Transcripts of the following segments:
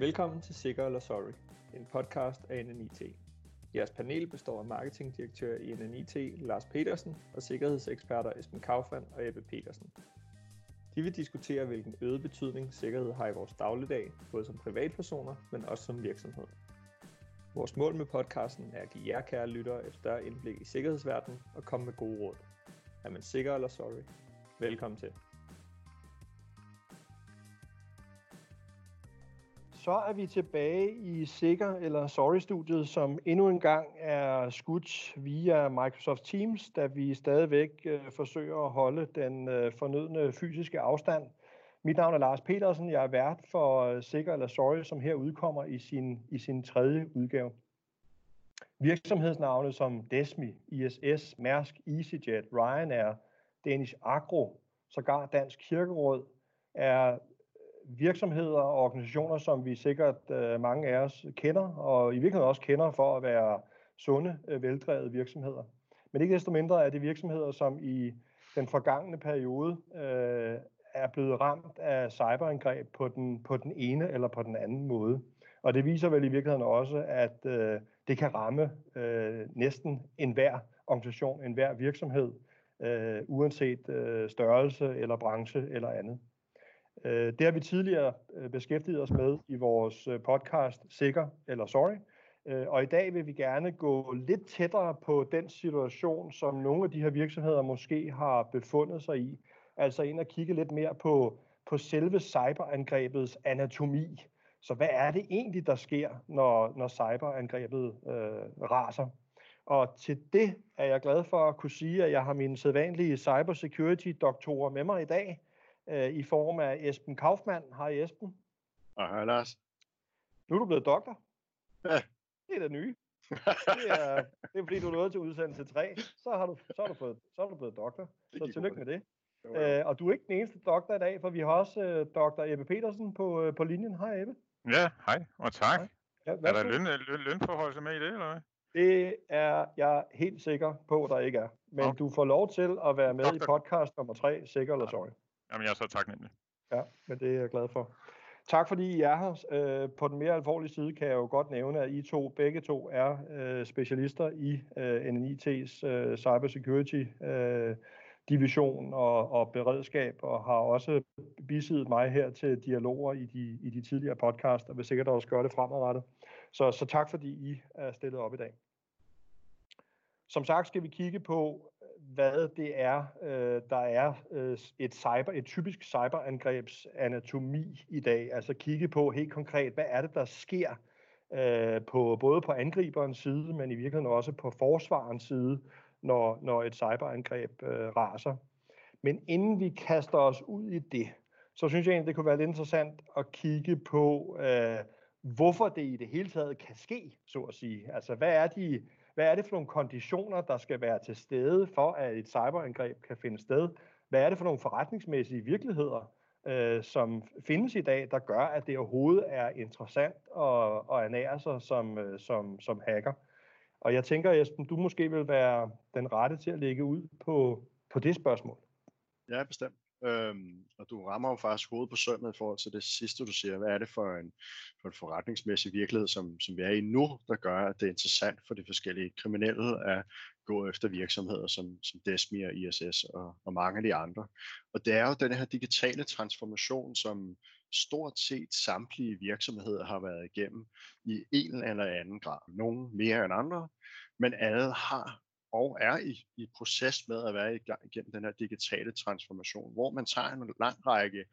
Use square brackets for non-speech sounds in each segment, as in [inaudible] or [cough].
Velkommen til Sikker eller Sorry, en podcast af NNIT. Jeres panel består af marketingdirektør i NNIT Lars Petersen og sikkerhedseksperter Esben Kaufmann og Ebbe Petersen. De vil diskutere, hvilken øget betydning sikkerhed har i vores dagligdag, både som privatpersoner, men også som virksomhed. Vores mål med podcasten er at give jer kære lyttere et større indblik i sikkerhedsverdenen og komme med gode råd. Er man sikker eller sorry? Velkommen til. Så er vi tilbage i Sikker eller Sorry-studiet, som endnu en gang er skudt via Microsoft Teams, da vi stadigvæk øh, forsøger at holde den øh, fornødne fysiske afstand. Mit navn er Lars Petersen, jeg er vært for øh, Sikker eller Sorry, som her udkommer i sin, i sin tredje udgave. Virksomhedsnavne som Desmi, ISS, Mærsk, EasyJet, Ryanair, Danish Agro, sågar Dansk Kirkeråd, er virksomheder og organisationer, som vi sikkert øh, mange af os kender, og i virkeligheden også kender for at være sunde, øh, veldrevede virksomheder. Men ikke desto mindre er det virksomheder, som i den forgangne periode øh, er blevet ramt af cyberangreb på den, på den ene eller på den anden måde. Og det viser vel i virkeligheden også, at øh, det kan ramme øh, næsten enhver organisation, enhver virksomhed, øh, uanset øh, størrelse eller branche eller andet. Øh, det har vi tidligere øh, beskæftiget os med i vores øh, podcast Sikker eller Sorry. Og i dag vil vi gerne gå lidt tættere på den situation, som nogle af de her virksomheder måske har befundet sig i. Altså ind og kigge lidt mere på, på selve cyberangrebets anatomi. Så hvad er det egentlig, der sker, når, når cyberangrebet øh, raser? Og til det er jeg glad for at kunne sige, at jeg har mine sædvanlige cybersecurity-doktorer med mig i dag øh, i form af Esben Kaufmann. Hej Esben. Og hej Lars. Nu er du blevet doktor. Ja. Det er det nye. Det er, det er fordi, du er nået til udsendelse 3. Så har du, så har du, fået, så har du blevet doktor. Så tillykke med det. Øh, og du er ikke den eneste doktor i dag, for vi har også øh, doktor Ebbe Petersen på, øh, på linjen. Hej Ebbe. Ja, hej og tak. Hej. Ja, er der løn, løn, lønforhold er i det, eller hvad? Det er jeg helt sikker på, at der ikke er. Men okay. du får lov til at være med doktor. i podcast nummer 3, sikker eller sorry. Jamen, jeg er så taknemmelig. Ja, men det er jeg glad for. Tak fordi I er her. Øh, på den mere alvorlige side kan jeg jo godt nævne, at I to, begge to er øh, specialister i øh, NNIT's øh, cybersecurity øh, division og, og beredskab, og har også bisiddet mig her til dialoger i de, i de tidligere podcast, og vil sikkert også gøre det fremadrettet. Så, så tak fordi I er stillet op i dag. Som sagt skal vi kigge på, hvad det er, øh, der er øh, et, cyber, et typisk cyberangrebs anatomi i dag. Altså kigge på helt konkret, hvad er det, der sker øh, på både på angriberens side, men i virkeligheden også på forsvarens side, når, når et cyberangreb øh, raser. Men inden vi kaster os ud i det, så synes jeg egentlig, det kunne være lidt interessant at kigge på, øh, hvorfor det i det hele taget kan ske, så at sige. Altså, hvad er de hvad er det for nogle konditioner, der skal være til stede for, at et cyberangreb kan finde sted? Hvad er det for nogle forretningsmæssige virkeligheder, øh, som findes i dag, der gør, at det overhovedet er interessant at, at ernære sig som, øh, som, som hacker? Og jeg tænker, Esben, du måske vil være den rette til at lægge ud på, på det spørgsmål. Ja, bestemt. Øhm, og du rammer jo faktisk hovedet på sømmet i forhold til det sidste, du siger. Hvad er det for en, for en forretningsmæssig virkelighed, som, som vi er i nu, der gør, at det er interessant for de forskellige kriminelle at gå efter virksomheder som, som Desmi og ISS og, og mange af de andre. Og det er jo den her digitale transformation, som stort set samtlige virksomheder har været igennem i en eller anden grad. Nogle mere end andre, men alle har og er i, i proces med at være i gang igennem den her digitale transformation, hvor man tager en lang række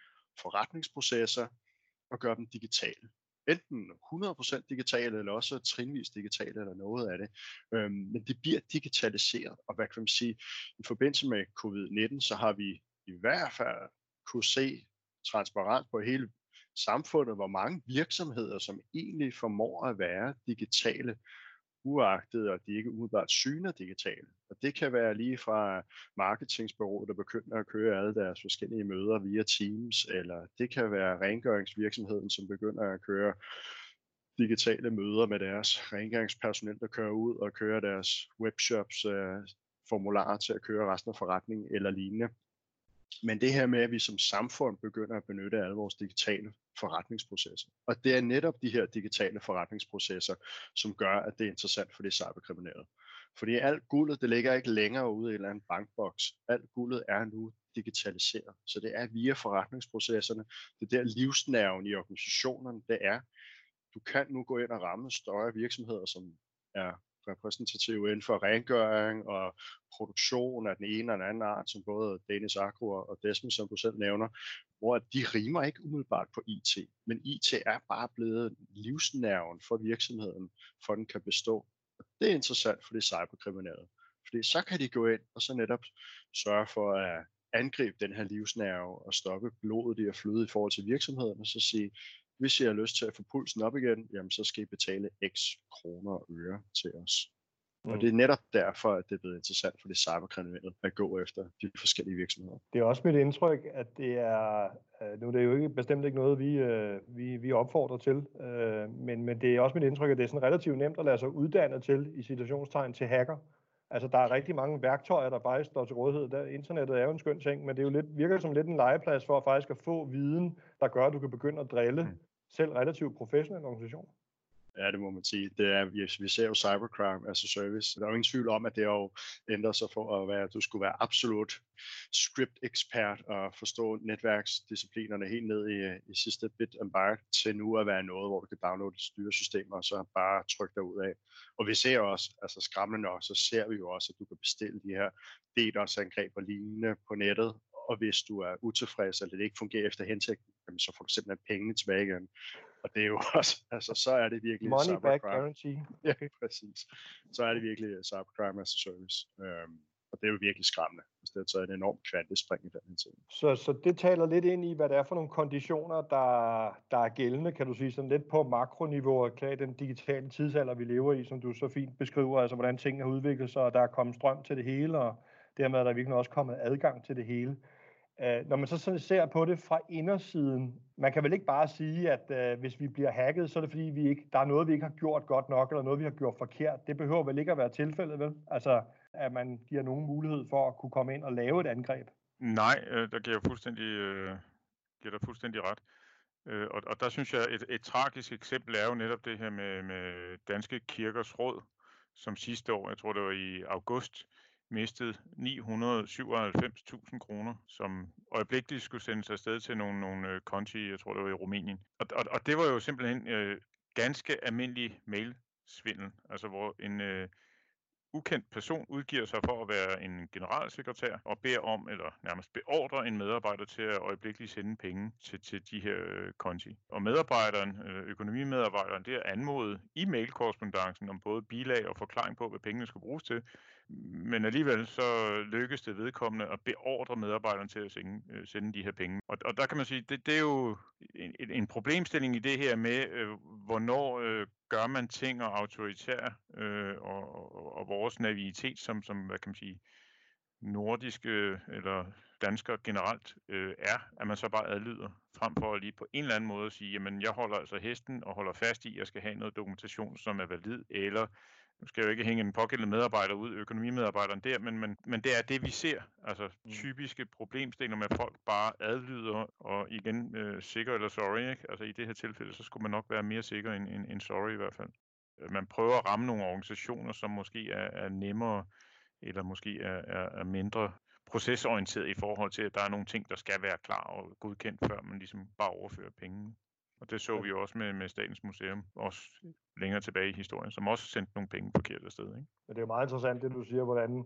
forretningsprocesser og gør dem digitale. Enten 100% digitale, eller også trinvis digitale, eller noget af det. Øhm, men det bliver digitaliseret, og hvad kan man sige, i forbindelse med covid-19, så har vi i hvert fald kunne se transparent på hele samfundet, hvor mange virksomheder, som egentlig formår at være digitale, uagtet, og de ikke umiddelbart syner digitale. Og det kan være lige fra marketingsbureauer, der begynder at køre alle deres forskellige møder via Teams, eller det kan være rengøringsvirksomheden, som begynder at køre digitale møder med deres rengøringspersonel, der kører ud og kører deres webshops øh, formularer til at køre resten af forretningen eller lignende. Men det her med, at vi som samfund begynder at benytte alle vores digitale forretningsprocesser. Og det er netop de her digitale forretningsprocesser, som gør, at det er interessant for de cyberkriminelle. Fordi alt guldet, det ligger ikke længere ude i en eller anden bankboks. Alt guldet er nu digitaliseret. Så det er via forretningsprocesserne. Det der livsnerven i organisationerne, det er. Du kan nu gå ind og ramme større virksomheder, som er repræsentative inden for rengøring og produktion af den ene og den anden art, som både Dennis Agro og Desmond, som du selv nævner, hvor de rimer ikke umiddelbart på IT, men IT er bare blevet livsnerven for virksomheden, for den kan bestå. Og det er interessant for de cyberkriminelle, fordi så kan de gå ind og så netop sørge for at angribe den her livsnerve og stoppe blodet i at flyde i forhold til virksomheden, og så sige, hvis I har lyst til at få pulsen op igen, jamen så skal I betale x kroner og øre til os. Mm. Og det er netop derfor, at det er blevet interessant for de cyberkriminelle at gå efter de forskellige virksomheder. Det er også mit indtryk, at det er, øh, nu er det jo ikke, bestemt ikke noget, vi, øh, vi, vi opfordrer til, øh, men, men det er også mit indtryk, at det er sådan relativt nemt at lade sig uddanne til, i situationstegn, til hacker. Altså, der er rigtig mange værktøjer, der faktisk står til rådighed. Der, internettet er jo en skøn ting, men det er jo lidt, virker som lidt en legeplads for at faktisk at få viden, der gør, at du kan begynde at drille mm. selv relativt professionelle organisationer. Ja, det må man sige. Det er, vi, ser jo cybercrime as a service. Der er jo ingen tvivl om, at det jo ændret sig for at være, at du skulle være absolut script-ekspert og forstå netværksdisciplinerne helt ned i, i sidste bit and byte til nu at være noget, hvor du kan downloade styresystemer og så bare trykke dig ud af. Og vi ser også, altså skræmmende nok, så ser vi jo også, at du kan bestille de her DDoS-angreb og lignende på nettet, og hvis du er utilfreds, eller det ikke fungerer efter hensigten, så får du simpelthen pengene tilbage igen. Og det er jo [laughs] også, altså så er det virkelig Money cybercrime. back guarantee. [laughs] Ja, præcis. Så er det virkelig cybercrime as a service. Um, og det er jo virkelig skræmmende, hvis det er taget en enorm kvantespring i den tid. Så, så det taler lidt ind i, hvad det er for nogle konditioner, der, der er gældende, kan du sige, sådan lidt på makroniveau, klar den digitale tidsalder, vi lever i, som du så fint beskriver, altså hvordan tingene har udviklet sig, og der er kommet strøm til det hele, og dermed er der virkelig også kommet adgang til det hele. Øh, når man så sådan ser på det fra indersiden, man kan vel ikke bare sige, at øh, hvis vi bliver hacket, så er det fordi, vi ikke, der er noget, vi ikke har gjort godt nok, eller noget, vi har gjort forkert. Det behøver vel ikke at være tilfældet, vel? Altså, at man giver nogen mulighed for at kunne komme ind og lave et angreb. Nej, øh, der giver jeg fuldstændig, øh, giver der fuldstændig ret. Øh, og, og der synes jeg, et, et tragisk eksempel er jo netop det her med, med Danske Kirkers Råd, som sidste år, jeg tror det var i august, mistet 997.000 kroner, som øjeblikkeligt skulle sendes afsted til nogle, nogle øh, konti, jeg tror det var i Rumænien. Og, og, og det var jo simpelthen øh, ganske almindelig mailsvindel, altså hvor en øh, ukendt person udgiver sig for at være en generalsekretær og beder om, eller nærmest beordrer en medarbejder til at øjeblikkeligt sende penge til, til de her øh, konti. Og medarbejderen, øh, økonomimedarbejderen, det er anmodet i mailkorrespondancen om både bilag og forklaring på, hvad pengene skal bruges til, men alligevel så lykkes det vedkommende at beordre medarbejderen til at sende, øh, sende de her penge. Og, og der kan man sige, det, det er jo en, en problemstilling i det her med, øh, hvornår øh, gør man ting og autoritær øh, og, og, og vores naivitet som, som, hvad kan man sige, nordiske eller danskere generelt øh, er, at man så bare adlyder, frem for at lige på en eller anden måde at sige, jamen jeg holder altså hesten og holder fast i, at jeg skal have noget dokumentation, som er valid, eller nu skal jeg jo ikke hænge en pågældende medarbejder ud, økonomimedarbejderen der, men, men, men det er det, vi ser. Altså mm. typiske problemstillinger med, at folk bare adlyder, og igen, øh, sikker eller sorry, ikke? Altså i det her tilfælde, så skulle man nok være mere sikker end, end, end sorry i hvert fald. Man prøver at ramme nogle organisationer, som måske er, er nemmere, eller måske er, er, er mindre procesorienteret i forhold til, at der er nogle ting, der skal være klar og godkendt, før man ligesom bare overfører penge. Og det så vi jo også med, med Statens Museum, også længere tilbage i historien, som også sendte nogle penge forkert afsted. Ikke? Men det er jo meget interessant, det du siger, hvordan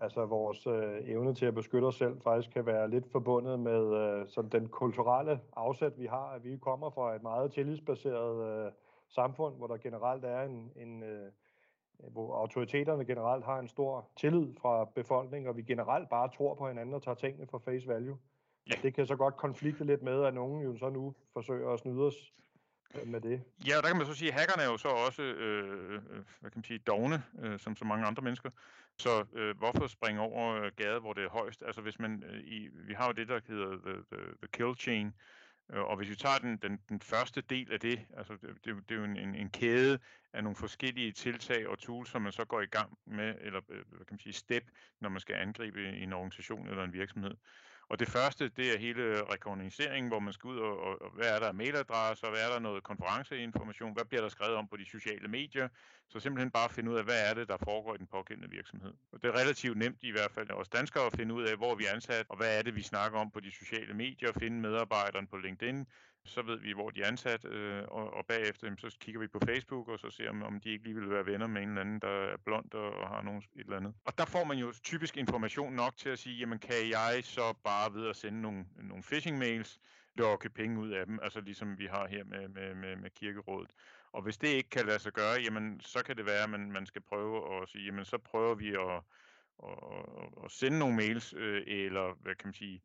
altså vores øh, evne til at beskytte os selv faktisk kan være lidt forbundet med øh, sådan den kulturelle afsæt, vi har, at vi kommer fra et meget tillidsbaseret øh, samfund, hvor der generelt er en, en øh, hvor autoriteterne generelt har en stor tillid fra befolkningen, og vi generelt bare tror på hinanden og tager tingene for face value. Ja. Det kan så godt konflikte lidt med, at nogen jo så nu forsøger at snyde os øh, med det. Ja, og der kan man så sige, at hackerne er jo så også, øh, øh, hvad kan man sige, dogne, øh, som så mange andre mennesker. Så øh, hvorfor springe over gader, hvor det er højst? Altså hvis man, øh, i, vi har jo det, der hedder the, the, the kill chain, øh, og hvis vi tager den, den, den første del af det, altså det, det, det er jo en, en, en kæde af nogle forskellige tiltag og tools, som man så går i gang med, eller hvad kan man sige, step, når man skal angribe en organisation eller en virksomhed. Og det første, det er hele rekognoseringen, hvor man skal ud og, og, og hvad er der af mailadresser, hvad er der noget konferenceinformation, hvad bliver der skrevet om på de sociale medier, så simpelthen bare finde ud af, hvad er det, der foregår i den pågældende virksomhed. Og det er relativt nemt i hvert fald også danskere at finde ud af, hvor vi er ansat, og hvad er det, vi snakker om på de sociale medier, finde medarbejderen på LinkedIn, så ved vi, hvor de er ansat, øh, og, og bagefter så kigger vi på Facebook, og så ser om, om de ikke lige vil være venner med en eller anden, der er blond og, og har nogen et eller andet. Og der får man jo typisk information nok til at sige, jamen kan jeg så bare ved at sende nogle, nogle phishing mails, lokke penge ud af dem, altså ligesom vi har her med, med, med, med kirkerådet. Og hvis det ikke kan lade sig gøre, jamen så kan det være, at man, man skal prøve at sige, jamen så prøver vi at, at, at, at sende nogle mails, øh, eller hvad kan man sige,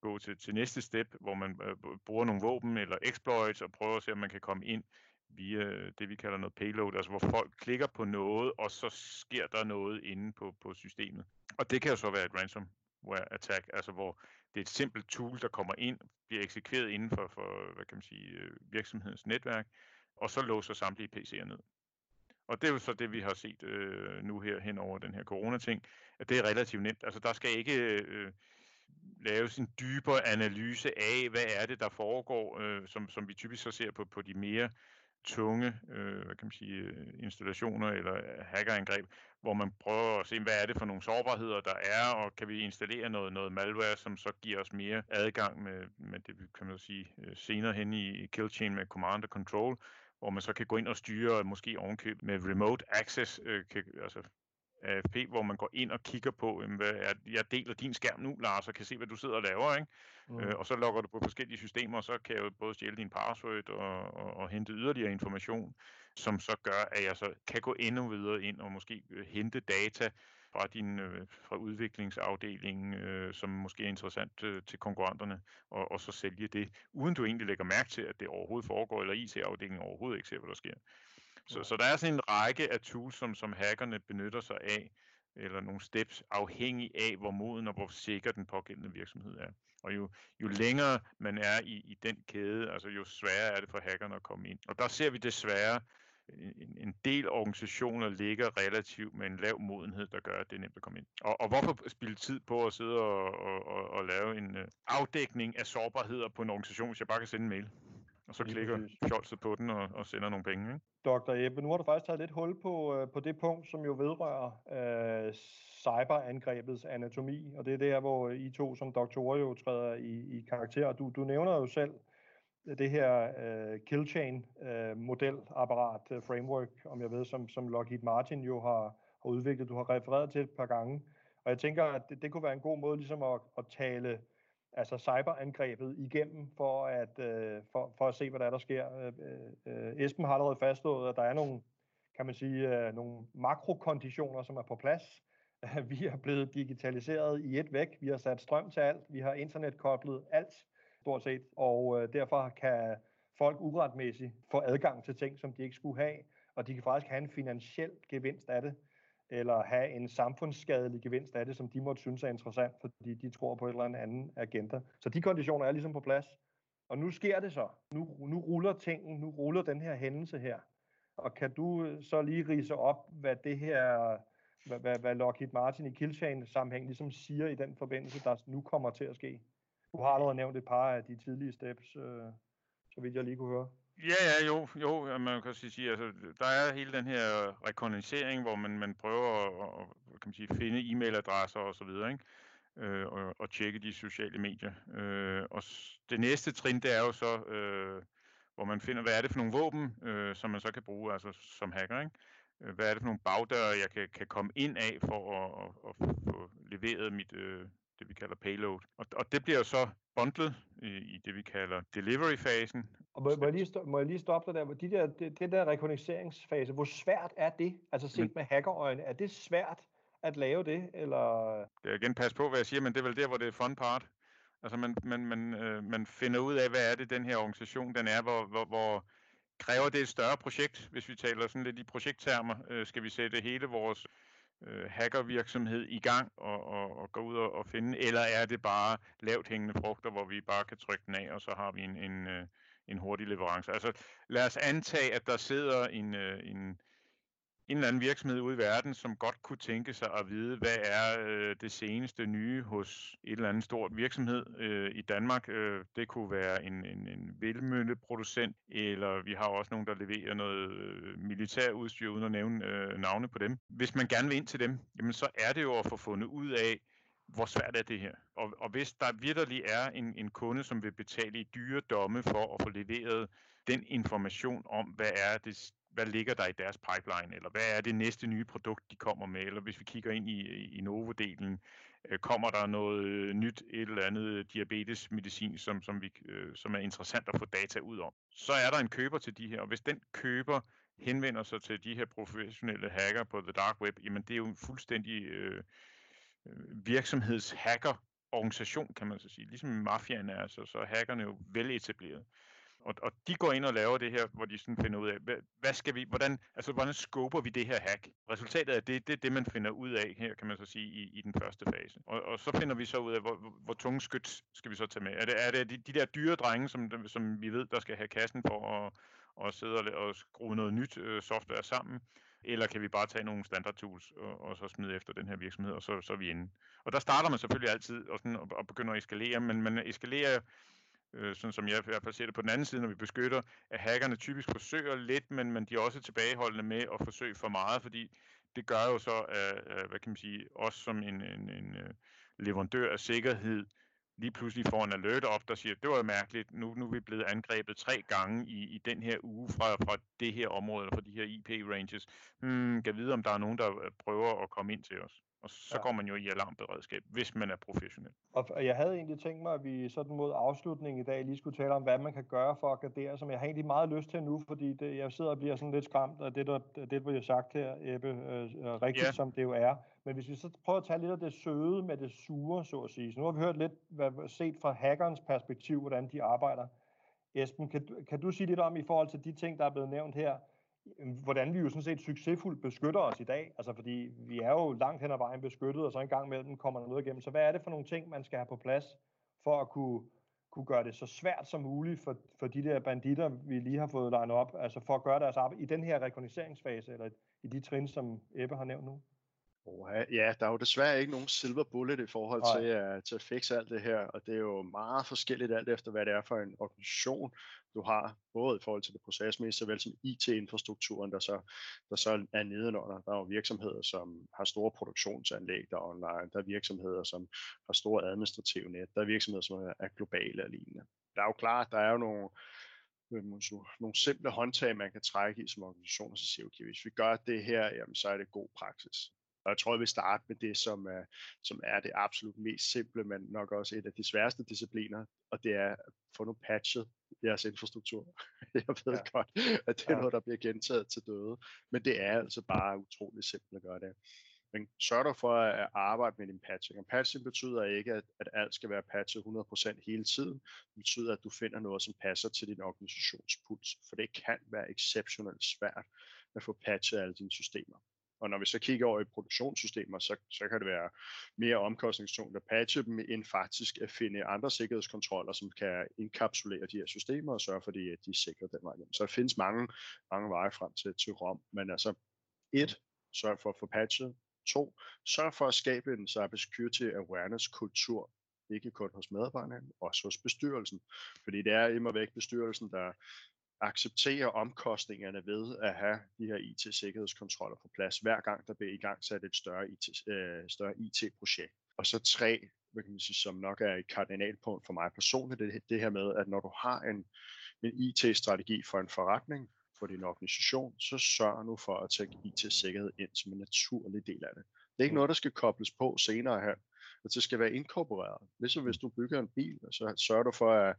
gå til, til næste step, hvor man øh, bruger nogle våben eller exploits og prøver at se, om man kan komme ind via øh, det, vi kalder noget payload, altså hvor folk klikker på noget, og så sker der noget inde på, på systemet. Og det kan jo så være et ransomware attack, altså hvor det er et simpelt tool, der kommer ind, bliver eksekveret inden for, for hvad kan man sige, øh, virksomhedens netværk, og så låser samtlige PC'er ned. Og det er jo så det, vi har set øh, nu her hen over den her corona-ting, at det er relativt nemt. Altså der skal ikke øh, lave en dybere analyse af, hvad er det, der foregår, øh, som, som vi typisk så ser på, på de mere tunge øh, hvad kan man sige, øh, installationer eller øh, hackerangreb, hvor man prøver at se, hvad er det for nogle sårbarheder, der er, og kan vi installere noget, noget malware, som så giver os mere adgang med, med det, kan man sige, øh, senere hen i kill chain med command and control, hvor man så kan gå ind og styre, måske ovenkøb med remote access, øh, kan, altså AFP, hvor man går ind og kigger på, hvad er, jeg deler din skærm nu, Lars, og kan se, hvad du sidder og laver, ikke? Mm. Øh, og så logger du på forskellige systemer, og så kan jeg jo både stjæle din password og, og, og hente yderligere information, som så gør, at jeg så kan gå endnu videre ind og måske øh, hente data fra din øh, fra udviklingsafdelingen, øh, som måske er interessant øh, til konkurrenterne, og, og så sælge det, uden du egentlig lægger mærke til, at det overhovedet foregår, eller IT-afdelingen overhovedet ikke ser, hvad der sker. Så, så der er sådan en række af tools, som, som hackerne benytter sig af, eller nogle steps, afhængig af, hvor moden og hvor sikker den pågældende virksomhed er. Og jo, jo længere man er i, i den kæde, altså jo sværere er det for hackerne at komme ind. Og der ser vi desværre, en, en del organisationer ligger relativt med en lav modenhed, der gør, at det er nemt at komme ind. Og, og hvorfor spille tid på at sidde og, og, og, og lave en uh, afdækning af sårbarheder på en organisation, hvis jeg bare kan sende en mail? Og så klikker fjolset på den og, og sender nogle penge. Ikke? Dr. Ebbe, nu har du faktisk taget lidt hul på, øh, på det punkt, som jo vedrører øh, cyberangrebets anatomi, og det er der, hvor I to som doktorer jo træder i, i karakter. Du, du nævner jo selv det her øh, kill chain øh, modelapparat, øh, framework, om jeg ved, som, som Lockheed Martin jo har, har udviklet. Du har refereret til et par gange, og jeg tænker, at det, det kunne være en god måde ligesom at, at tale altså cyberangrebet igennem for at, øh, for, for at se, hvad der er, der sker. Øh, øh, øh, Esben har allerede fastslået, at der er nogle, kan man sige, øh, nogle makrokonditioner, som er på plads. [laughs] Vi er blevet digitaliseret i et væk. Vi har sat strøm til alt. Vi har internetkoblet alt, stort set. Og øh, derfor kan folk uretmæssigt få adgang til ting, som de ikke skulle have. Og de kan faktisk have en finansiel gevinst af det eller have en samfundsskadelig gevinst af det, som de måtte synes er interessant, fordi de tror på et eller andet anden agenda. Så de konditioner er ligesom på plads. Og nu sker det så. Nu, nu ruller tingen, nu ruller den her hændelse her. Og kan du øh, så lige rise op, hvad det her, hvad, hvad, hvad Lockheed Martin i Killchain sammenhæng ligesom siger i den forbindelse, der nu kommer til at ske? Du har allerede nævnt et par af de tidlige steps, øh, så vidt jeg lige kunne høre. Ja, ja, jo, jo, man kan sige, altså, der er hele den her rekognoscering, hvor man, man prøver at, at kan man sige, finde e-mailadresser og så videre, ikke? Øh, og, og tjekke de sociale medier. Øh, og det næste trin, det er jo så, øh, hvor man finder, hvad er det for nogle våben, øh, som man så kan bruge, altså som hacker, ikke? Øh, hvad er det for nogle bagdøre, jeg kan, kan komme ind af for at, at, at få leveret mit, øh, det vi kalder payload. Og, og det bliver så bundlet i, i det vi kalder delivery-fasen. Og må, må, jeg lige må jeg lige stoppe dig der? De der det, det der rekognosceringsfase, hvor svært er det? Altså set med hackerøjne, er det svært at lave det? Eller? Det er igen pas på, hvad jeg siger, men det er vel der, hvor det er fun part. Altså man, man, man, øh, man finder ud af, hvad er det, den her organisation den er, hvor, hvor, hvor kræver det et større projekt, hvis vi taler sådan lidt i projekttermer. Øh, skal vi sætte hele vores øh, hackervirksomhed i gang og, og, og gå ud og, og finde, eller er det bare lavt hængende frugter, hvor vi bare kan trykke den af, og så har vi en, en, øh, en hurtig leverance. Altså lad os antage, at der sidder en, øh, en en eller anden virksomhed ude i verden, som godt kunne tænke sig at vide, hvad er øh, det seneste nye hos et eller andet stort virksomhed øh, i Danmark. Øh, det kunne være en, en, en velmølleproducent, eller vi har også nogen, der leverer noget øh, militærudstyr, uden at nævne øh, navne på dem. Hvis man gerne vil ind til dem, jamen så er det jo at få fundet ud af, hvor svært er det her? Og, og hvis der virkelig er en, en kunde, som vil betale i dyre domme for at få leveret den information om, hvad er det hvad ligger der i deres pipeline, eller hvad er det næste nye produkt, de kommer med, eller hvis vi kigger ind i, i Novo-delen, øh, kommer der noget øh, nyt, et eller andet diabetesmedicin, som, som, vi, øh, som er interessant at få data ud om. Så er der en køber til de her, og hvis den køber henvender sig til de her professionelle hacker på the dark web, jamen det er jo en fuldstændig øh virksomhedshacker organisation, kan man så sige. Ligesom mafiaen er, så, så er hackerne jo veletableret. Og, og de går ind og laver det her, hvor de sådan finder ud af, hvad, hvad skal vi, hvordan, altså hvordan skober vi det her hack? Resultatet af det, det er det, man finder ud af her, kan man så sige, i, i den første fase. Og, og så finder vi så ud af, hvor, hvor, hvor tunge skyt skal vi så tage med. Er det, er det de, de der dyre drenge, som, som vi ved, der skal have kassen for at, og sidde og, og skrue noget nyt øh, software sammen? Eller kan vi bare tage nogle standard tools og, og så smide efter den her virksomhed, og så, så er vi inde. Og der starter man selvfølgelig altid og, sådan, og, og begynder at eskalere, men man eskalerer øh, sådan som jeg i hvert fald ser det på den anden side, når vi beskytter, at hackerne typisk forsøger lidt, men, men de er også tilbageholdende med at forsøge for meget, fordi det gør jo så, at, hvad kan man sige, os som en, en, en øh, leverandør af sikkerhed, lige pludselig får en alert op, der siger, det var mærkeligt, nu, nu er vi blevet angrebet tre gange i, i den her uge fra, fra det her område, fra de her IP-ranges. Hmm, kan vide, om der er nogen, der prøver at komme ind til os. Og så ja. går man jo i alarmberedskab, hvis man er professionel. Og jeg havde egentlig tænkt mig, at vi sådan mod afslutningen i dag lige skulle tale om, hvad man kan gøre for at gardere, som jeg har egentlig meget lyst til nu, fordi det, jeg sidder og bliver sådan lidt skræmt af det, der, det, der bliver sagt her, Ebbe, øh, øh, rigtigt ja. som det jo er. Men hvis vi så prøver at tage lidt af det søde med det sure, så at sige. Så nu har vi hørt lidt, hvad, set fra hackerens perspektiv, hvordan de arbejder. Esben, kan, kan du sige lidt om i forhold til de ting, der er blevet nævnt her, hvordan vi jo sådan set succesfuldt beskytter os i dag. Altså fordi vi er jo langt hen ad vejen beskyttet, og så en gang imellem kommer der noget igennem. Så hvad er det for nogle ting, man skal have på plads, for at kunne, kunne gøre det så svært som muligt for, for de der banditter, vi lige har fået legnet op, altså for at gøre deres arbejde i den her rekogniseringsfase, eller i de trin, som Ebbe har nævnt nu? Ja, der er jo desværre ikke nogen silver bullet i forhold til, uh, til at fikse alt det her, og det er jo meget forskelligt alt efter, hvad det er for en organisation, du har, både i forhold til det procesmæssige, såvel som IT-infrastrukturen, der så, der så er nedenunder. Der er jo virksomheder, som har store produktionsanlæg, der er online. Der er virksomheder, som har store administrative net. Der er virksomheder, som er globale og lignende. Der er jo klart, der er jo nogle, nogle simple håndtag, man kan trække i som organisation, og så siger, okay, hvis vi gør det her, jamen, så er det god praksis. Og jeg tror, jeg vil starte med det, som er, som er det absolut mest simple, men nok også et af de sværeste discipliner, og det er at få nu patchet jeres infrastruktur. [laughs] jeg ved ja. godt, at det er ja. noget, der bliver gentaget til døde, men det er altså bare utroligt simpelt at gøre det. Men sørg dig for at arbejde med din patching. Og patching betyder ikke, at, at alt skal være patchet 100% hele tiden. Det betyder, at du finder noget, som passer til din organisationspuls. For det kan være exceptionelt svært at få patchet alle dine systemer. Og når vi så kigger over i produktionssystemer, så, så kan det være mere omkostningstungt at patche dem, end faktisk at finde andre sikkerhedskontroller, som kan inkapsulere de her systemer og sørge for, at de, de er sikre den vej. Så der findes mange, mange veje frem til, til ROM. Men altså, et, sørg for at få patchet. To, sørg for at skabe en cybersecurity awareness kultur ikke kun hos medarbejderne, også hos bestyrelsen. Fordi det er immer væk bestyrelsen, der, acceptere omkostningerne ved at have de her IT-sikkerhedskontroller på plads, hver gang der bliver i gang sat et større, IT, øh, større IT-projekt. Og så tre, hvad kan man sige, som nok er et kardinalpunkt for mig personligt, det, det her med, at når du har en, en IT-strategi for en forretning, for din organisation, så sørg nu for at tage IT-sikkerhed ind som en naturlig del af det. Det er ikke noget, der skal kobles på senere her, at det skal være inkorporeret. Ligesom hvis du bygger en bil, så sørger du for, at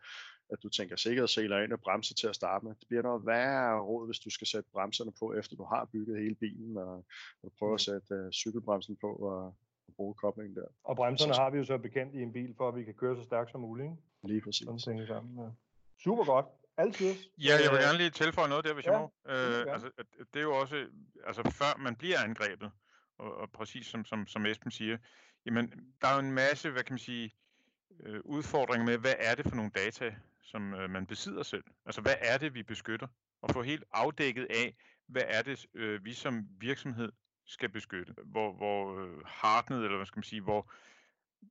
at du tænker sikkerhedsseler ind og bremser til at starte med. Det bliver noget værre råd, hvis du skal sætte bremserne på, efter du har bygget hele bilen, og, og prøve at mm. sætte uh, cykelbremsen på og, og bruge koblingen der. Og bremserne har vi jo så bekendt i en bil, for at vi kan køre så stærkt som muligt. Ikke? Lige præcis. Sådan sammen, ja. Super godt. Altid. Ja, jeg vil gerne lige tilføje noget der, hvis ja, jeg må. Øh, altså, det er jo også, altså før man bliver angrebet, og, og præcis som, som, som Esben siger, jamen der er jo en masse, hvad kan man sige, øh, udfordringer med, hvad er det for nogle data, som øh, man besidder selv. Altså, hvad er det, vi beskytter? Og få helt afdækket af, hvad er det, øh, vi som virksomhed skal beskytte? Hvor, hvor øh, hardnet, eller hvad skal man sige, hvor,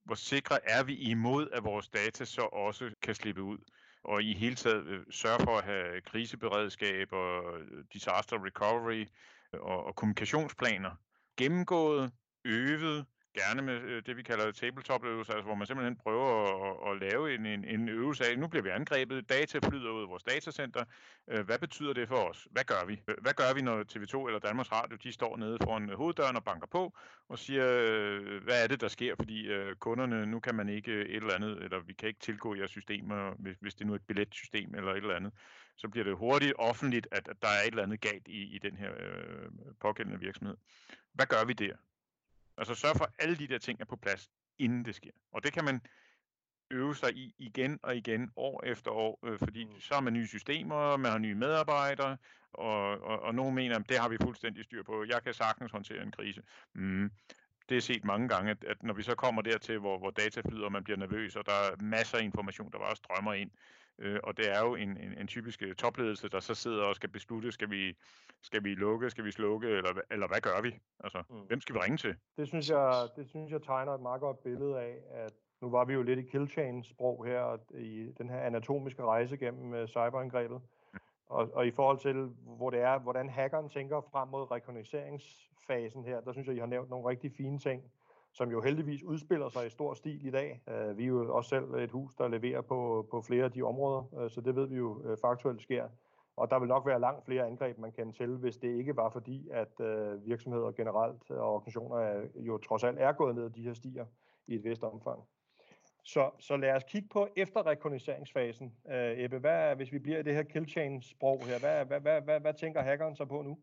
hvor sikre er vi imod, at vores data så også kan slippe ud? Og i hele taget øh, sørge for at have kriseberedskab og øh, disaster recovery øh, og, og kommunikationsplaner gennemgået, øvet, gerne med øh, det, vi kalder tabletop-øvelser, altså hvor man simpelthen prøver at, at lave en, en, en øvelse af, nu bliver vi angrebet, data flyder ud af vores datacenter, øh, hvad betyder det for os? Hvad gør vi? Øh, hvad gør vi, når TV2 eller Danmarks Radio, de står nede foran hoveddøren og banker på, og siger, hvad er det, der sker? Fordi kunderne, nu kan man ikke et eller andet, eller vi kan ikke tilgå jeres systemer, hvis, hvis det nu er et billetsystem eller et eller andet, så bliver det hurtigt offentligt, at, at der er et eller andet galt i, i den her øh, pågældende virksomhed. Hvad gør vi der? Altså sørg for, at alle de der ting er på plads, inden det sker. Og det kan man øve sig i igen og igen, år efter år, øh, fordi mm. så har man nye systemer, man har nye medarbejdere, og, og, og nogen mener, at det har vi fuldstændig styr på. Jeg kan sagtens håndtere en krise. Mm. Det er set mange gange, at, at når vi så kommer dertil, hvor, hvor data flyder, og man bliver nervøs, og der er masser af information, der bare strømmer ind, Øh, og det er jo en, en, en typisk øh, topledelse, der så sidder og skal beslutte, skal vi, skal vi lukke, skal vi slukke, eller, eller hvad gør vi? Altså, mm. hvem skal vi ringe til? Det synes, jeg, det synes jeg tegner et meget godt billede af, at nu var vi jo lidt i killchain-sprog her, i den her anatomiske rejse gennem uh, cyberangrebet. Og, og i forhold til, hvor det er, hvordan hackeren tænker frem mod rekognoseringsfasen her, der synes jeg, I har nævnt nogle rigtig fine ting som jo heldigvis udspiller sig i stor stil i dag. Øh, vi er jo også selv et hus, der leverer på, på flere af de områder, øh, så det ved vi jo øh, faktuelt sker. Og der vil nok være langt flere angreb, man kan til, hvis det ikke var fordi, at virksomheder generelt og organisationer er, jo trods alt er gået ned ad de her stier i et vist omfang. Så, så lad os kigge på efterrekogniseringsfasen. Uh, Ebbe, hvad, hvis vi bliver i det her killchain-sprog her, hvad, hvad, hvad, hvad, hvad tænker hackeren så på nu?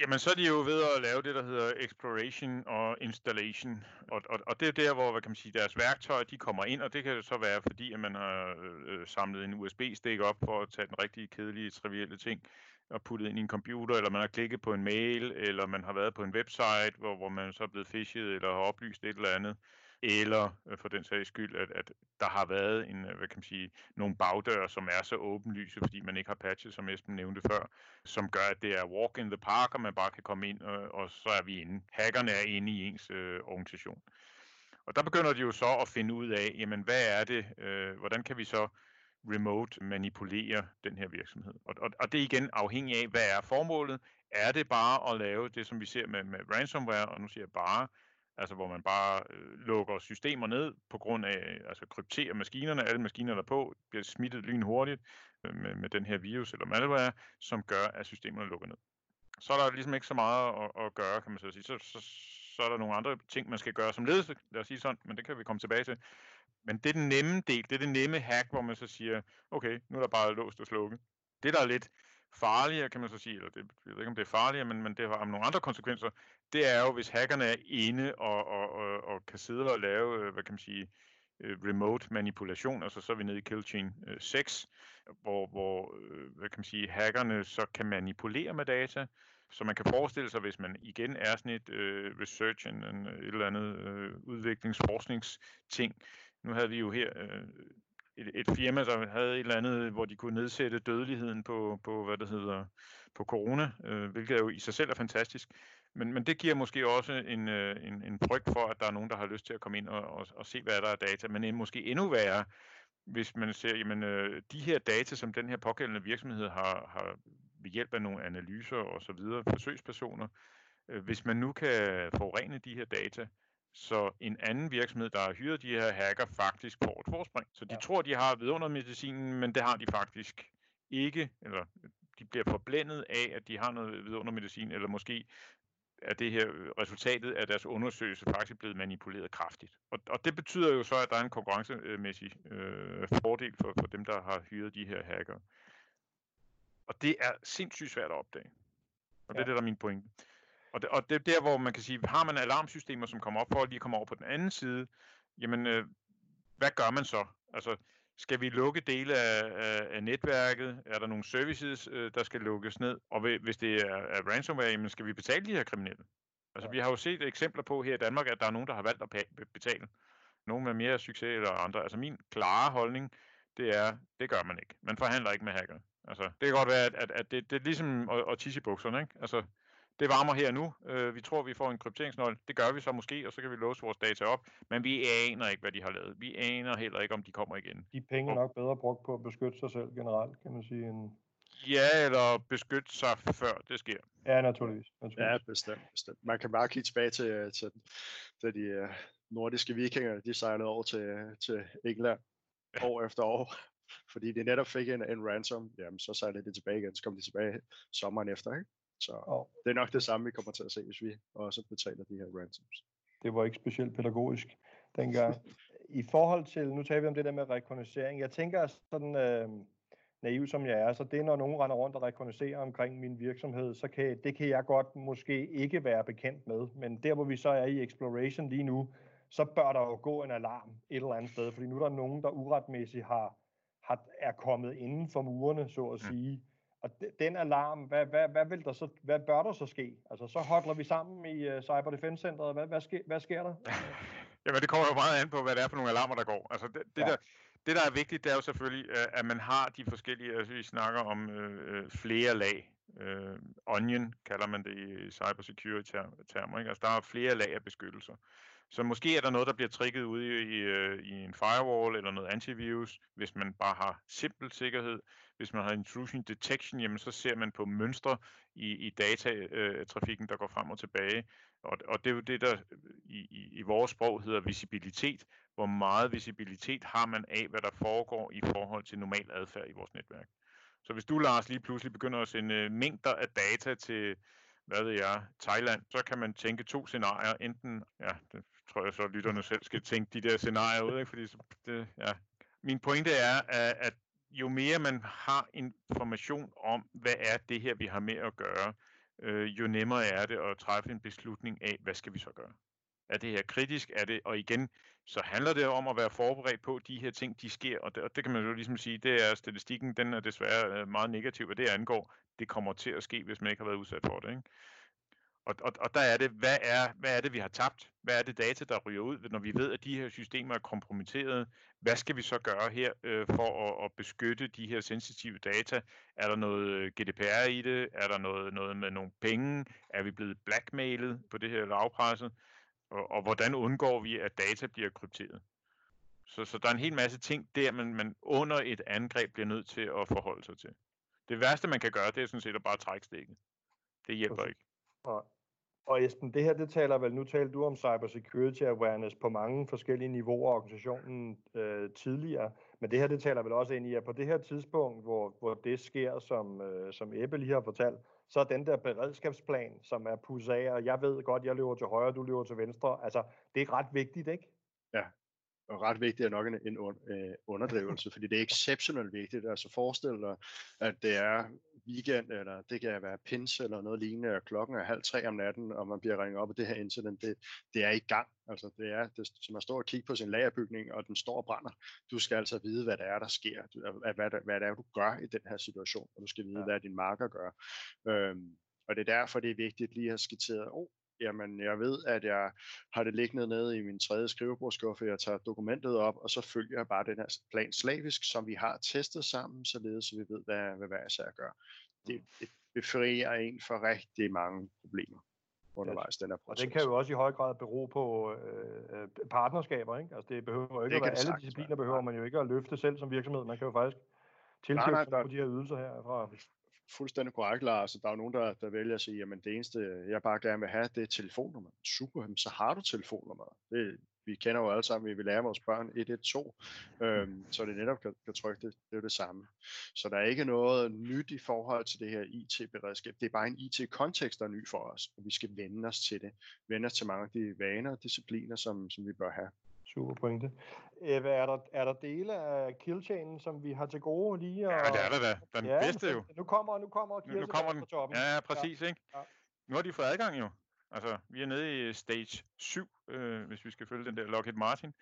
Jamen, så er de jo ved at lave det, der hedder exploration og installation. Og, og, og det er der, hvor hvad kan man sige, deres værktøj de kommer ind, og det kan så være, fordi at man har øh, samlet en USB-stik op for at tage den rigtige kedelige, trivielle ting og puttet ind i en computer, eller man har klikket på en mail, eller man har været på en website, hvor, hvor man så er blevet fishet, eller har oplyst et eller andet eller øh, for den sags skyld, at, at der har været en, øh, hvad kan man sige, nogle bagdøre, som er så åbenlyse, fordi man ikke har patchet, som Esben nævnte før, som gør, at det er walk in the park, og man bare kan komme ind, og, og så er vi inde. Hackerne er inde i ens øh, organisation. Og der begynder de jo så at finde ud af, jamen hvad er det, øh, hvordan kan vi så remote manipulere den her virksomhed. Og, og, og det er igen afhængig af, hvad er formålet. Er det bare at lave det, som vi ser med, med ransomware, og nu siger jeg bare, altså hvor man bare øh, lukker systemer ned på grund af, altså krypterer maskinerne, alle maskiner der på, bliver smittet lynhurtigt øh, med, med den her virus eller malware, som gør, at systemerne lukker ned. Så er der ligesom ikke så meget at, at gøre, kan man så sige. Så, så, så er der nogle andre ting, man skal gøre som ledelse, lad os sige sådan, men det kan vi komme tilbage til. Men det er den nemme del, det er det nemme hack, hvor man så siger, okay, nu er der bare låst og slukket. Det, der er lidt farligere, kan man så sige, eller det, jeg ved ikke, om det er farligere, men, men det har nogle andre konsekvenser, det er jo, hvis hackerne er inde og, og, og, og kan sidde og lave, øh, hvad kan man sige, øh, remote manipulation, altså så er vi nede i kill chain øh, 6, hvor, hvor hvad kan man sige, hackerne så kan manipulere med data, så man kan forestille sig, hvis man igen er sådan et øh, research, en, en, et eller andet øh, udviklingsforskningsting. Nu havde vi jo her et, et firma, der havde et eller andet, hvor de kunne nedsætte dødeligheden på, på hvad det hedder, på corona, øh, hvilket jo i sig selv er fantastisk. Men, men det giver måske også en, øh, en, en frygt for, at der er nogen, der har lyst til at komme ind og, og, og se, hvad der er data. Men øh, måske endnu værre, hvis man ser, jamen øh, de her data, som den her pågældende virksomhed har, har ved hjælp af nogle analyser og så videre, forsøgspersoner, øh, hvis man nu kan forurene de her data, så en anden virksomhed, der har hyret de her hacker, faktisk får et forspring. Så de ja. tror, de har vidundermedicinen, men det har de faktisk ikke, eller de bliver forblændet af, at de har noget vidundermedicin, eller måske er det her resultatet af deres undersøgelse faktisk blevet manipuleret kraftigt. Og, og det betyder jo så, at der er en konkurrencemæssig øh, fordel for, for dem, der har hyret de her hacker. Og det er sindssygt svært at opdage. Og ja. det er det, der er min pointe. Og det, og det er der, hvor man kan sige, har man alarmsystemer, som kommer op for at lige komme over på den anden side, jamen, øh, hvad gør man så? Altså, skal vi lukke dele af, af, af netværket? Er der nogle services, øh, der skal lukkes ned? Og hvis det er, er ransomware, jamen skal vi betale de her kriminelle? Altså, ja. vi har jo set eksempler på her i Danmark, at der er nogen, der har valgt at betale. Nogle med mere succes eller andre. Altså, min klare holdning, det er, det gør man ikke. Man forhandler ikke med hacker. Altså, det kan godt være, at, at, at det, det er ligesom at, at tisse i bukserne, ikke? Altså, det varmer her nu. Øh, vi tror, vi får en krypteringsnøgle. Det gør vi så måske, og så kan vi låse vores data op. Men vi aner ikke, hvad de har lavet. Vi aner heller ikke, om de kommer igen. De penge er nok bedre brugt på at beskytte sig selv generelt, kan man sige. End... Ja, eller beskytte sig før det sker. Ja, naturligvis. naturligvis. Ja, bestemt, bestemt. Man kan bare kigge tilbage til, til, til de uh, nordiske vikinger, de sejlede over til, til England år efter år, fordi de netop fik en, en ransom, jamen så sejlede de tilbage igen, så kom de tilbage sommeren efter, ikke? Så oh. det er nok det samme, vi kommer til at se, hvis vi også betaler de her ransoms. Det var ikke specielt pædagogisk dengang. I forhold til, nu taler vi om det der med rekognoscering, jeg tænker sådan, øh, naiv som jeg er, så det når nogen render rundt og rekognoserer omkring min virksomhed, så kan, det kan jeg godt måske ikke være bekendt med. Men der hvor vi så er i exploration lige nu, så bør der jo gå en alarm et eller andet sted, fordi nu er der nogen, der uretmæssigt har, har, er kommet inden for murene, så at sige. Og den alarm, hvad, hvad, hvad, vil der så, hvad bør der så ske? Altså, så hotler vi sammen i uh, Cyber Defense Centeret. Hvad, hvad, sker, hvad sker der? [laughs] Jamen, det kommer jo meget an på, hvad det er for nogle alarmer, der går. Altså, det, det, ja. der, det der er vigtigt, det er jo selvfølgelig, at man har de forskellige, altså vi snakker om øh, øh flere lag. Øh, onion kalder man det i cybersecurity termer. Ikke? Altså, der er flere lag af beskyttelser. Så måske er der noget, der bliver trigget ude i, i, øh, i en firewall eller noget antivirus, hvis man bare har simpel sikkerhed. Hvis man har intrusion detection, jamen så ser man på mønstre i, i datatrafikken, øh, der går frem og tilbage. Og, og det er jo det, der øh, i, i, i vores sprog hedder visibilitet. Hvor meget visibilitet har man af, hvad der foregår i forhold til normal adfærd i vores netværk. Så hvis du, Lars, lige pludselig begynder at sende øh, mængder af data til, hvad ved jeg, Thailand, så kan man tænke to scenarier. Enten, ja, det tror jeg så, at lytterne selv skal tænke de der scenarier ud, ikke? fordi så, det, ja. Min pointe er, at jo mere man har information om, hvad er det her, vi har med at gøre, øh, jo nemmere er det at træffe en beslutning af, hvad skal vi så gøre. Er det her kritisk? Er det, og igen, så handler det om at være forberedt på, at de her ting, de sker, og det, og det kan man jo ligesom sige, det er statistikken, den er desværre øh, meget negativ, hvad det angår. Det kommer til at ske, hvis man ikke har været udsat for det. Ikke? Og, og, og der er det, hvad er, hvad er det, vi har tabt? Hvad er det data, der ryger ud, når vi ved, at de her systemer er kompromitteret? Hvad skal vi så gøre her øh, for at, at beskytte de her sensitive data? Er der noget øh, GDPR i det? Er der noget, noget med nogle penge? Er vi blevet blackmailet på det her lavpresset? Og, og hvordan undgår vi, at data bliver krypteret? Så, så der er en hel masse ting der, man, man under et angreb bliver nødt til at forholde sig til. Det værste, man kan gøre, det er sådan set at bare trække stikket. Det hjælper ikke. Og, og Esben, det her, det taler vel, nu taler du om cybersecurity awareness på mange forskellige niveauer af organisationen øh, tidligere, men det her, det taler vel også ind i, at på det her tidspunkt, hvor, hvor det sker, som, øh, som Ebbe lige har fortalt, så er den der beredskabsplan, som er pusset af, og jeg ved godt, jeg løber til højre, du løber til venstre, altså, det er ret vigtigt, ikke? Ja, og ret vigtigt er nok en, en underdrivelse, fordi det er exceptionelt vigtigt. Altså forestil dig, at det er weekend, eller det kan være pins eller noget lignende, og klokken er halv tre om natten, og man bliver ringet op, og det her incident, det, det er i gang. Altså det er, det, som at stå og kigge på sin lagerbygning, og den står og brænder. Du skal altså vide, hvad det er, der sker, hvad, hvad, hvad det er, du gør i den her situation, og du skal vide, ja. hvad din marker gør. Øhm, og det er derfor, det er vigtigt lige at have skitseret, oh, jamen jeg ved, at jeg har det liggende nede i min tredje skrivebordsskuffe, jeg tager dokumentet op, og så følger jeg bare den her plan slavisk, som vi har testet sammen, således så vi ved, hvad, hvad hver især gør. Det, det befrier en for rigtig mange problemer undervejs den her proces. Og det kan jo også i høj grad bero på øh, øh partnerskaber, ikke? Altså det behøver jo ikke det at være, alle discipliner behøver man jo ikke at løfte selv som virksomhed. Man kan jo faktisk tilkøbe sig på de her ydelser her fra fuldstændig korrekt, Lars. Der er jo nogen, der, der vælger at sige, jamen det eneste, jeg bare gerne vil have, det er telefonnummer. Super, så har du telefonnummer. Det, vi kender jo alle sammen, vi vil lære vores børn 112, øhm, så det netop kan, kan trykke det, det er det samme. Så der er ikke noget nyt i forhold til det her IT-beredskab. Det er bare en IT-kontekst, der er ny for os, og vi skal vende os til det. Vende os til mange af de vaner og discipliner, som, som vi bør have. Super pointe. Eva, er der, er der dele af killchainen, som vi har til gode lige? Og... Ja, det er der da. Den ja, bedste jo. Nu kommer, nu kommer nu, nu kommer den. på toppen. Ja, præcis. Ja. Ikke? Ja. Nu har de fået adgang jo. Altså, vi er nede i stage 7, øh, hvis vi skal følge den der Lockheed Martin.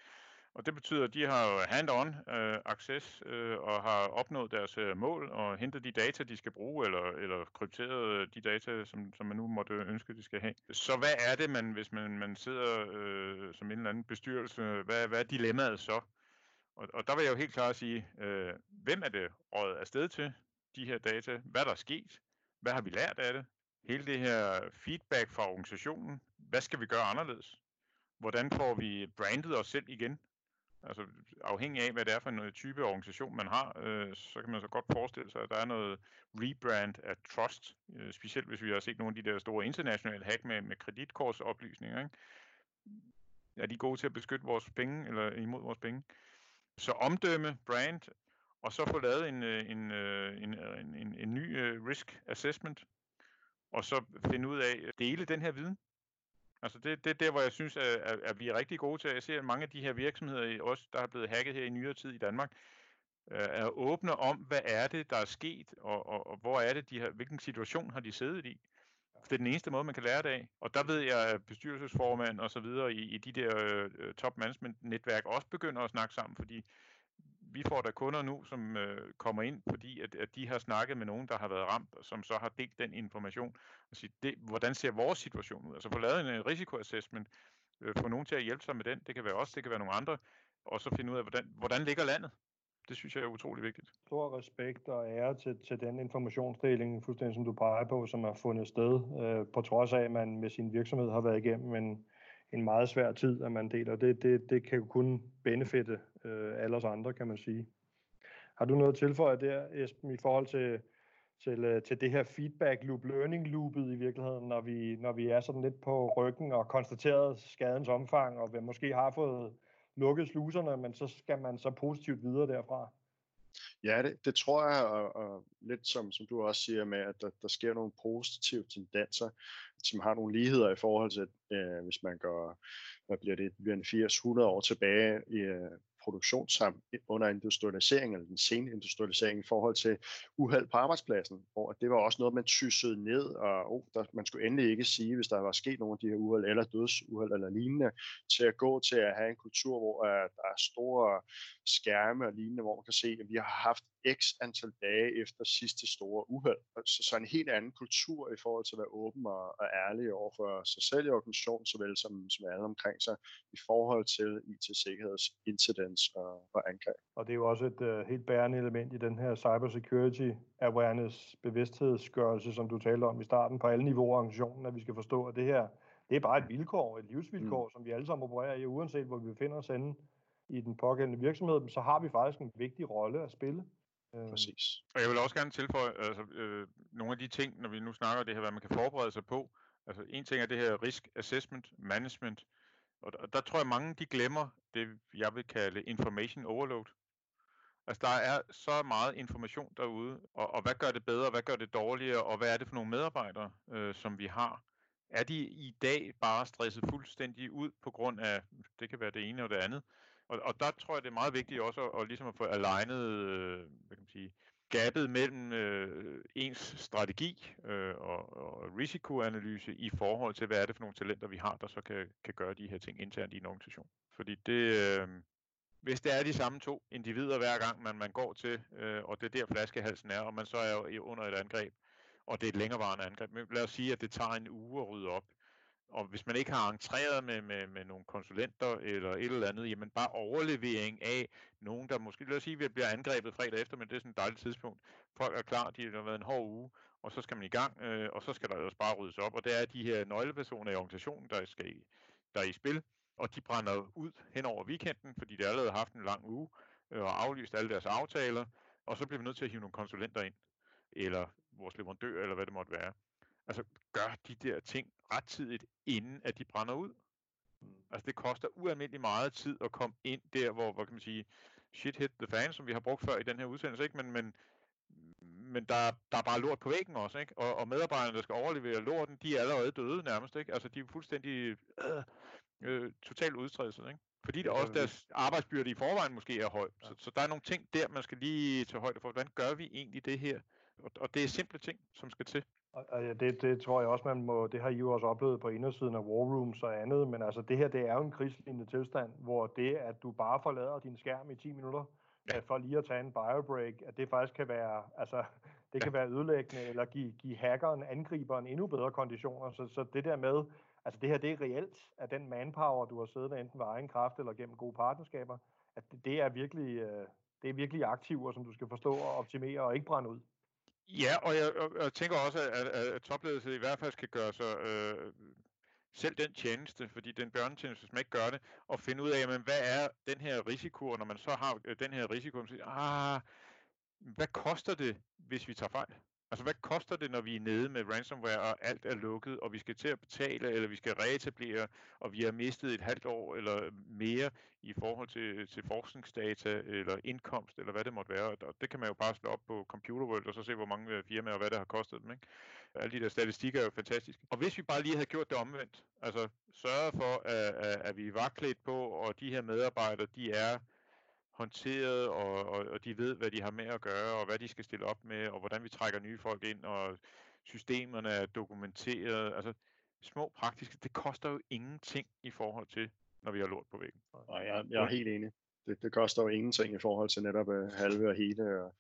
Og det betyder, at de har hand-on øh, access øh, og har opnået deres øh, mål og hentet de data, de skal bruge, eller, eller krypteret øh, de data, som, som man nu måtte ønske, de skal have. Så hvad er det, man, hvis man, man sidder øh, som en eller anden bestyrelse, hvad, hvad er dilemmaet så? Og, og der vil jeg jo helt klart sige, øh, hvem er det rådet afsted til, de her data? Hvad der er sket? Hvad har vi lært af det? Hele det her feedback fra organisationen. Hvad skal vi gøre anderledes? Hvordan får vi brandet os selv igen? Altså afhængig af, hvad det er for en øh, type organisation, man har, øh, så kan man så godt forestille sig, at der er noget rebrand af trust, øh, specielt hvis vi har set nogle af de der store internationale hack med, med kreditkortsoplysninger. Ikke? Er de gode til at beskytte vores penge, eller imod vores penge? Så omdømme, brand, og så få lavet en, øh, en, øh, en, en, en, en ny risk assessment, og så finde ud af at dele den her viden. Altså det, det er der, hvor jeg synes, at, at, at vi er rigtig gode til. Jeg ser, at mange af de her virksomheder, også der er blevet hacket her i nyere tid i Danmark, øh, er åbne om, hvad er det, der er sket, og, og, og hvor er det, de har, hvilken situation har de siddet i. For Det er den eneste måde, man kan lære det af. Og der ved jeg, at bestyrelsesformand og så videre i, i de der øh, top management netværk også begynder at snakke sammen, fordi vi får der kunder nu, som øh, kommer ind, fordi at, at de har snakket med nogen, der har været ramt, som så har delt den information. Og sige, det, hvordan ser vores situation ud? Altså få lavet en en risikoassessment, øh, få nogen til at hjælpe sig med den. Det kan være os, det kan være nogle andre. Og så finde ud af, hvordan, hvordan ligger landet? Det synes jeg er utrolig vigtigt. Stor respekt og ære til, til den informationsdeling, fuldstændig som du peger på, som har fundet sted, øh, på trods af, at man med sin virksomhed har været igennem en, en meget svær tid, at man deler. Det, det, det kan jo kun benefitte øh, alle os andre, kan man sige. Har du noget at tilføje der, Esben, i forhold til, til, øh, til det her feedback loop, learning loopet i virkeligheden, når vi, når vi er sådan lidt på ryggen og konstateret skadens omfang, og vi måske har fået lukket sluserne, men så skal man så positivt videre derfra? Ja, det, det tror jeg, og, og lidt som, som du også siger med, at der, der sker nogle positive tendenser, som har nogle ligheder i forhold til, øh, hvis man går, hvad bliver det, bliver 80-100 år tilbage i, øh, produktion sammen under industrialisering, eller den sene industrialisering i forhold til uheld på arbejdspladsen, hvor det var også noget, man tyssede ned, og oh, der, man skulle endelig ikke sige, hvis der var sket nogle af de her uheld, eller dødsuheld eller lignende, til at gå til at have en kultur, hvor uh, der er store skærme og lignende, hvor man kan se, at vi har haft x antal dage efter sidste store uheld. Så, så en helt anden kultur i forhold til at være åben og, og ærlig over for sig selv i organisationen, såvel som, som alle omkring sig, i forhold til IT-sikkerhedsincidents og, og angreb. Og det er jo også et uh, helt bærende element i den her cybersecurity awareness bevidsthedsgørelse, som du talte om i starten, på alle niveauer af organisationen, at vi skal forstå, at det her det er bare et vilkår, et livsvilkår, mm. som vi alle sammen opererer i, uanset hvor vi befinder os henne i den pågældende virksomhed, så har vi faktisk en vigtig rolle at spille. Øhm, Præcis. Og jeg vil også gerne tilføje altså, øh, nogle af de ting, når vi nu snakker det her, hvad man kan forberede sig på. Altså en ting er det her risk assessment, management, og der, der tror jeg mange de glemmer det, jeg vil kalde information overload. Altså der er så meget information derude, og, og hvad gør det bedre, hvad gør det dårligere, og hvad er det for nogle medarbejdere, øh, som vi har? Er de i dag bare stresset fuldstændig ud på grund af, det kan være det ene og det andet, og, og der tror jeg, det er meget vigtigt også at, at, ligesom at få alignet øh, hvad kan man sige, gabet mellem øh, ens strategi øh, og, og risikoanalyse i forhold til, hvad er det for nogle talenter, vi har, der så kan, kan gøre de her ting internt i en organisation. Fordi det, øh, hvis det er de samme to individer hver gang, man, man går til, øh, og det er der flaskehalsen er, og man så er under et angreb, og det er et længerevarende angreb. Men lad os sige, at det tager en uge at rydde op og hvis man ikke har entreret med, med, med nogle konsulenter eller et eller andet, jamen bare overlevering af nogen, der måske, lad os sige, at vi bliver angrebet fredag efter, men det er sådan et dejligt tidspunkt. Folk er klar, de har været en hård uge, og så skal man i gang, øh, og så skal der også bare ryddes op. Og det er de her nøglepersoner i organisationen, der, skal i, der er i spil, og de brænder ud hen over weekenden, fordi de allerede har haft en lang uge, øh, og aflyst alle deres aftaler, og så bliver vi nødt til at hive nogle konsulenter ind, eller vores leverandør, eller hvad det måtte være. Altså, gør de der ting rettidigt, inden at de brænder ud. Mm. Altså, det koster ualmindelig meget tid at komme ind der, hvor, hvor kan man sige, shit hit the fan, som vi har brugt før i den her udsendelse, ikke? Men, men, men der, der er bare lort på væggen også, ikke? Og, og medarbejderne, der skal overlevere lorten, de er allerede døde nærmest, ikke? Altså, de er fuldstændig øh, øh, totalt udstresset, ikke? Fordi det også deres arbejdsbyrde i forvejen måske er høj. Så, så der er nogle ting der, man skal lige tage højde for. Hvordan gør vi egentlig det her? Og, og det er simple ting, som skal til. Og det, det tror jeg også, man må, det har I jo også oplevet på indersiden af War Rooms og andet, men altså det her, det er jo en krigslignende tilstand, hvor det, at du bare forlader din skærm i 10 minutter, ja. for lige at tage en biobreak, at det faktisk kan være, altså, [laughs] det kan være ødelæggende, eller give, give hackeren, angriberen endnu bedre konditioner. Så, så det der med, altså det her, det er reelt, at den manpower, du har siddet med enten ved egen kraft eller gennem gode partnerskaber, at det er virkelig, øh, det er virkelig aktiver, som du skal forstå og optimere og ikke brænde ud. Ja, og jeg, og jeg tænker også, at, at, at topledelsen i hvert fald skal gøre sig øh, selv den tjeneste, fordi den børnetjeneste, hvis man ikke gør det, og finde ud af, jamen, hvad er den her risiko, og når man så har øh, den her risiko, så siger, ah, hvad koster det, hvis vi tager fejl? Altså, hvad koster det, når vi er nede med ransomware, og alt er lukket, og vi skal til at betale, eller vi skal reetablere, og vi har mistet et halvt år eller mere i forhold til, til forskningsdata, eller indkomst, eller hvad det måtte være. Og det kan man jo bare slå op på Computer World, og så se, hvor mange øh, firmaer, og hvad det har kostet dem. Ikke? Alle de der statistikker er jo fantastiske. Og hvis vi bare lige havde gjort det omvendt, altså sørget for, at, at, at vi var klædt på, og de her medarbejdere, de er håndteret, og, og, og de ved, hvad de har med at gøre, og hvad de skal stille op med, og hvordan vi trækker nye folk ind, og systemerne er dokumenteret. Altså små praktiske, det koster jo ingenting i forhold til, når vi har lort på væggen. Og jeg, jeg er helt enig. Det, det koster jo ingenting i forhold til netop øh, halve og hele og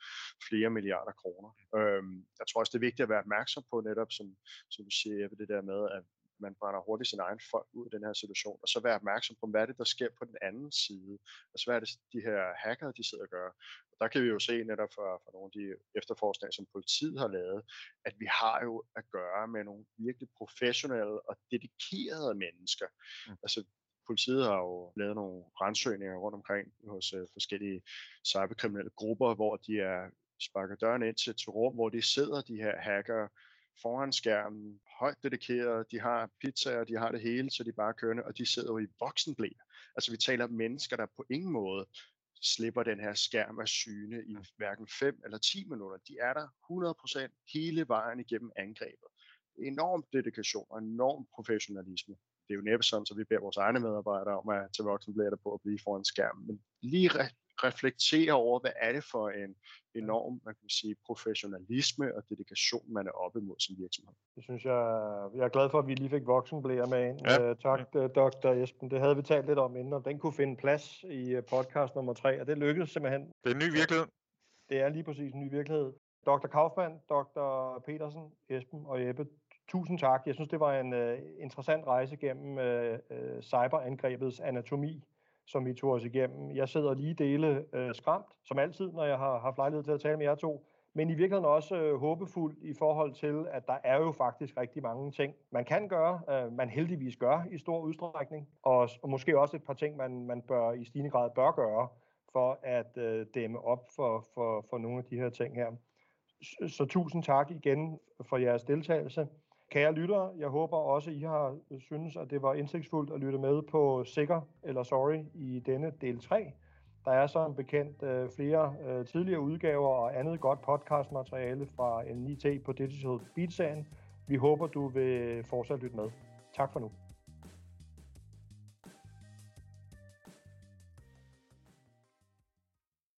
flere milliarder kroner. Øhm, jeg tror også, det er vigtigt at være opmærksom på netop, som, som du siger, det der med, at man brænder hurtigt sin egen folk ud i den her situation, og så være opmærksom på, hvad er det, der sker på den anden side. Altså, hvad er det, de her hackere, de sidder og gør. Og der kan vi jo se netop fra, fra nogle af de efterforskninger, som politiet har lavet, at vi har jo at gøre med nogle virkelig professionelle og dedikerede mennesker. Mm. Altså, politiet har jo lavet nogle rensøgninger rundt omkring hos uh, forskellige cyberkriminelle grupper, hvor de er sparker døren ind til et rum, hvor de sidder, de her hacker, foran skærmen, højt dedikeret, de har pizzaer, de har det hele, så de bare kørende, og de sidder jo i voksenblæer. Altså vi taler om mennesker, der på ingen måde slipper den her skærm af syne i hverken 5 eller 10 minutter. De er der 100% hele vejen igennem angrebet. Enorm dedikation og enorm professionalisme. Det er jo næppe sådan, så vi beder vores egne medarbejdere om at tage voksenblæder på at blive foran skærmen. Men lige reflektere over, hvad er det for en enorm man kan sige, professionalisme og dedikation, man er oppe imod som virksomhed. Det synes jeg, jeg er glad for, at vi lige fik voksenblære med ind. Ja. Uh, tak, ja. Øh, Dr. Esben. Det havde vi talt lidt om inden, om den kunne finde plads i øh, podcast nummer 3, og det lykkedes simpelthen. Det er en ny virkelighed. Det er lige præcis en ny virkelighed. Dr. Kaufmann, Dr. Petersen, Esben og Jeppe, tusind tak. Jeg synes, det var en uh, interessant rejse gennem uh, uh, cyberangrebets anatomi som vi tog os igennem. Jeg sidder lige dele øh, skræmt, som altid, når jeg har haft lejlighed til at tale med jer to, men i virkeligheden også øh, håbefuld i forhold til, at der er jo faktisk rigtig mange ting, man kan gøre, øh, man heldigvis gør i stor udstrækning, og, og måske også et par ting, man, man bør i stigende grad bør gøre, for at øh, dæmme op for, for, for nogle af de her ting her. Så, så tusind tak igen for jeres deltagelse. Kære lyttere, jeg håber også, I har øh, synes, at det var indsigtsfuldt at lytte med på Sikker eller Sorry i denne del 3. Der er som bekendt øh, flere øh, tidligere udgaver og andet godt podcastmateriale fra N9T på Digital Beat-serien. Vi håber, du vil fortsat lytte med. Tak for nu.